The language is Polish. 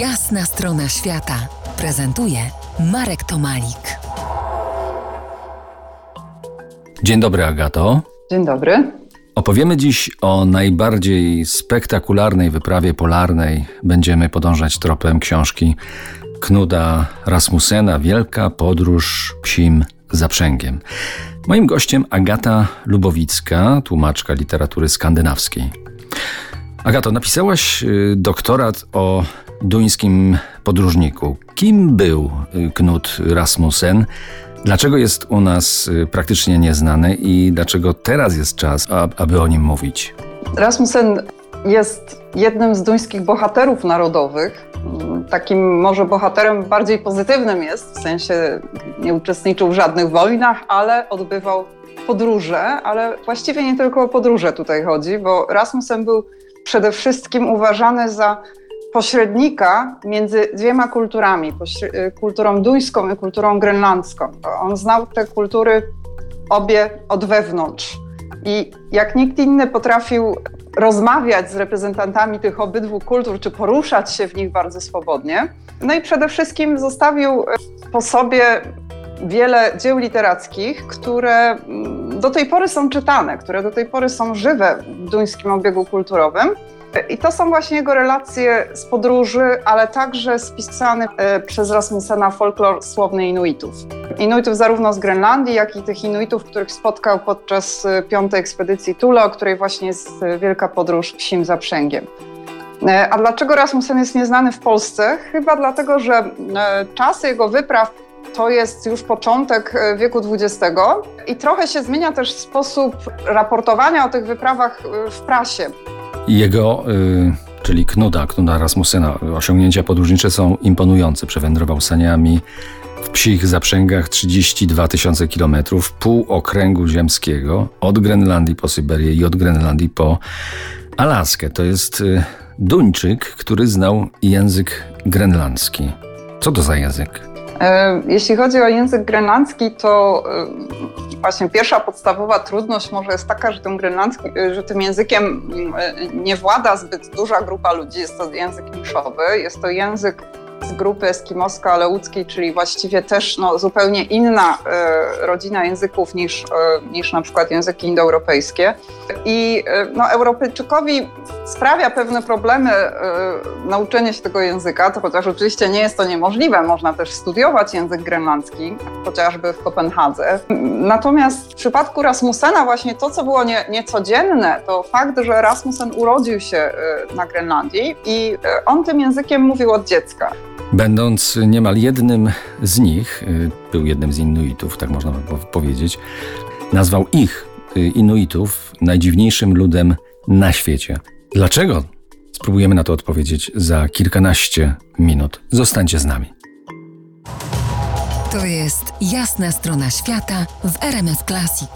Jasna strona świata prezentuje Marek Tomalik. Dzień dobry, Agato. Dzień dobry. Opowiemy dziś o najbardziej spektakularnej wyprawie polarnej. Będziemy podążać tropem książki Knuda Rasmusena Wielka podróż psim zaprzęgiem. Moim gościem Agata Lubowicka, tłumaczka literatury skandynawskiej. Agato, napisałaś y, doktorat o duńskim podróżniku. Kim był y, Knud Rasmussen? Dlaczego jest u nas y, praktycznie nieznany i dlaczego teraz jest czas, aby o nim mówić? Rasmussen jest jednym z duńskich bohaterów narodowych. Takim może bohaterem bardziej pozytywnym jest, w sensie nie uczestniczył w żadnych wojnach, ale odbywał podróże, ale właściwie nie tylko o podróże tutaj chodzi, bo Rasmussen był przede wszystkim uważany za pośrednika między dwiema kulturami, y, kulturą duńską i kulturą grenlandzką. On znał te kultury obie od wewnątrz i jak nikt inny potrafił rozmawiać z reprezentantami tych obydwu kultur, czy poruszać się w nich bardzo swobodnie. No i przede wszystkim zostawił po sobie wiele dzieł literackich, które mm, do tej pory są czytane, które do tej pory są żywe w duńskim obiegu kulturowym. I to są właśnie jego relacje z podróży, ale także spisany e, przez Rasmussena folklor słowny Inuitów. Inuitów zarówno z Grenlandii, jak i tych Inuitów, których spotkał podczas e, piątej ekspedycji Tula, o której właśnie jest e, wielka podróż psim zaprzęgiem. A dlaczego Rasmussen jest nieznany w Polsce? Chyba dlatego, że czasy jego wypraw to jest już początek wieku XX i trochę się zmienia też sposób raportowania o tych wyprawach w prasie. Jego, y, czyli Knuda, Knuda Rasmussena, osiągnięcia podróżnicze są imponujące. Przewędrował saniami w psich zaprzęgach 32 tysiące kilometrów, pół okręgu ziemskiego, od Grenlandii po Syberię i od Grenlandii po Alaskę. To jest y, Duńczyk, który znał język grenlandzki. Co to za język? E, jeśli chodzi o język grenlandzki, to e, właśnie pierwsza podstawowa trudność może jest taka, że tym, grenlandzki, że tym językiem e, nie włada zbyt duża grupa ludzi. Jest to język niszowy, jest to język z grupy eskimosko-aleuckiej, czyli właściwie też no, zupełnie inna e, rodzina języków niż, e, niż na przykład języki indoeuropejskie. I e, no, Europejczykowi sprawia pewne problemy nauczenie się tego języka, to chociaż oczywiście nie jest to niemożliwe, można też studiować język grenlandzki, chociażby w Kopenhadze. Natomiast w przypadku Rasmussena właśnie to, co było nie, niecodzienne, to fakt, że Rasmussen urodził się na Grenlandii i on tym językiem mówił od dziecka. Będąc niemal jednym z nich, y, był jednym z Inuitów, tak można powiedzieć, nazwał ich, y, Inuitów, najdziwniejszym ludem na świecie. Dlaczego? Spróbujemy na to odpowiedzieć za kilkanaście minut. Zostańcie z nami. To jest jasna strona świata w RMS Classic.